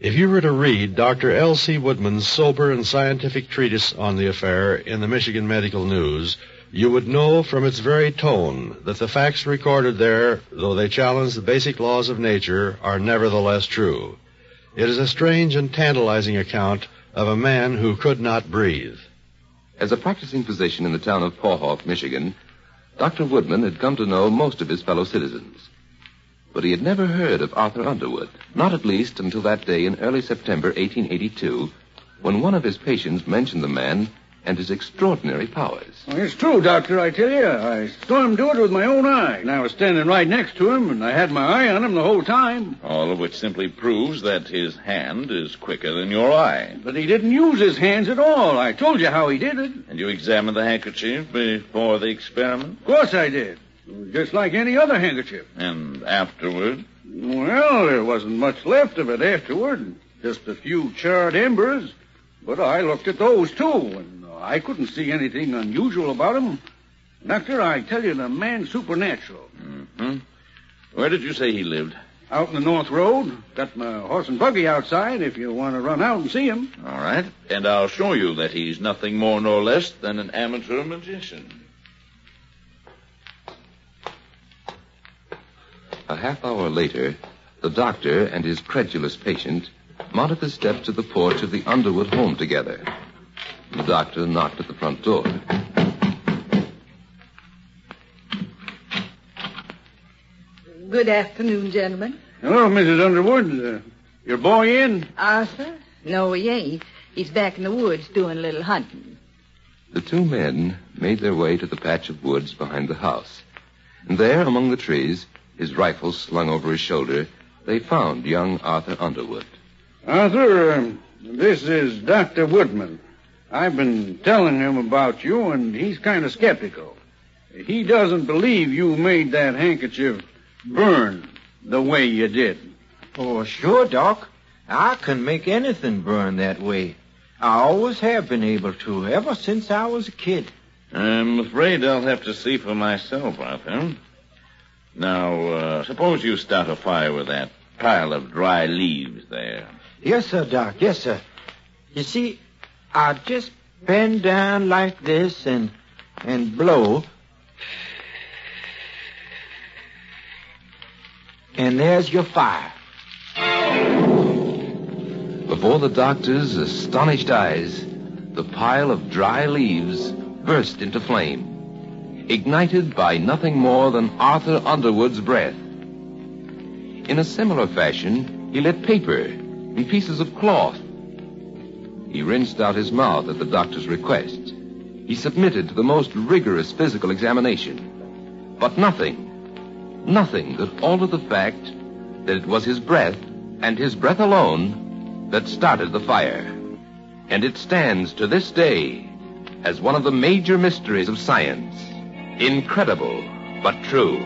If you were to read Dr. L.C. Woodman's sober and scientific treatise on the affair in the Michigan Medical News, you would know from its very tone that the facts recorded there, though they challenge the basic laws of nature, are nevertheless true. It is a strange and tantalizing account of a man who could not breathe. As a practicing physician in the town of Paw Paw, Michigan, Dr. Woodman had come to know most of his fellow citizens. But he had never heard of Arthur Underwood, not at least until that day in early September 1882, when one of his patients mentioned the man and his extraordinary powers. Well, it's true, Doctor, I tell you. I saw him do it with my own eye. And I was standing right next to him, and I had my eye on him the whole time. All of which simply proves that his hand is quicker than your eye. But he didn't use his hands at all. I told you how he did it. And you examined the handkerchief before the experiment? Of course I did. Just like any other handkerchief. And afterward? Well, there wasn't much left of it afterward. Just a few charred embers. But I looked at those, too, and I couldn't see anything unusual about him. Doctor, I tell you, the man's supernatural. Mm-hmm. Where did you say he lived? Out in the North Road. Got my horse and buggy outside if you want to run out and see him. All right. And I'll show you that he's nothing more nor less than an amateur magician. A half hour later, the doctor and his credulous patient mounted the steps of the porch of the Underwood home together. The doctor knocked at the front door. Good afternoon, gentlemen. Hello, Mrs. Underwood. Uh, your boy in? Arthur? No, he ain't. He's back in the woods doing a little hunting. The two men made their way to the patch of woods behind the house. And there, among the trees, his rifle slung over his shoulder, they found young Arthur Underwood. Arthur, uh, this is Dr. Woodman. I've been telling him about you, and he's kind of skeptical. He doesn't believe you made that handkerchief burn the way you did. Oh, sure, Doc. I can make anything burn that way. I always have been able to, ever since I was a kid. I'm afraid I'll have to see for myself, Arthur. Now, uh, suppose you start a fire with that pile of dry leaves there. Yes, sir, Doc. Yes, sir. You see, I just bend down like this and and blow. And there's your fire. Before the doctor's astonished eyes, the pile of dry leaves burst into flame, ignited by nothing more than Arthur Underwood's breath. In a similar fashion, he lit paper and pieces of cloth he rinsed out his mouth at the doctor's request. He submitted to the most rigorous physical examination. But nothing, nothing could alter the fact that it was his breath, and his breath alone, that started the fire. And it stands to this day as one of the major mysteries of science. Incredible, but true.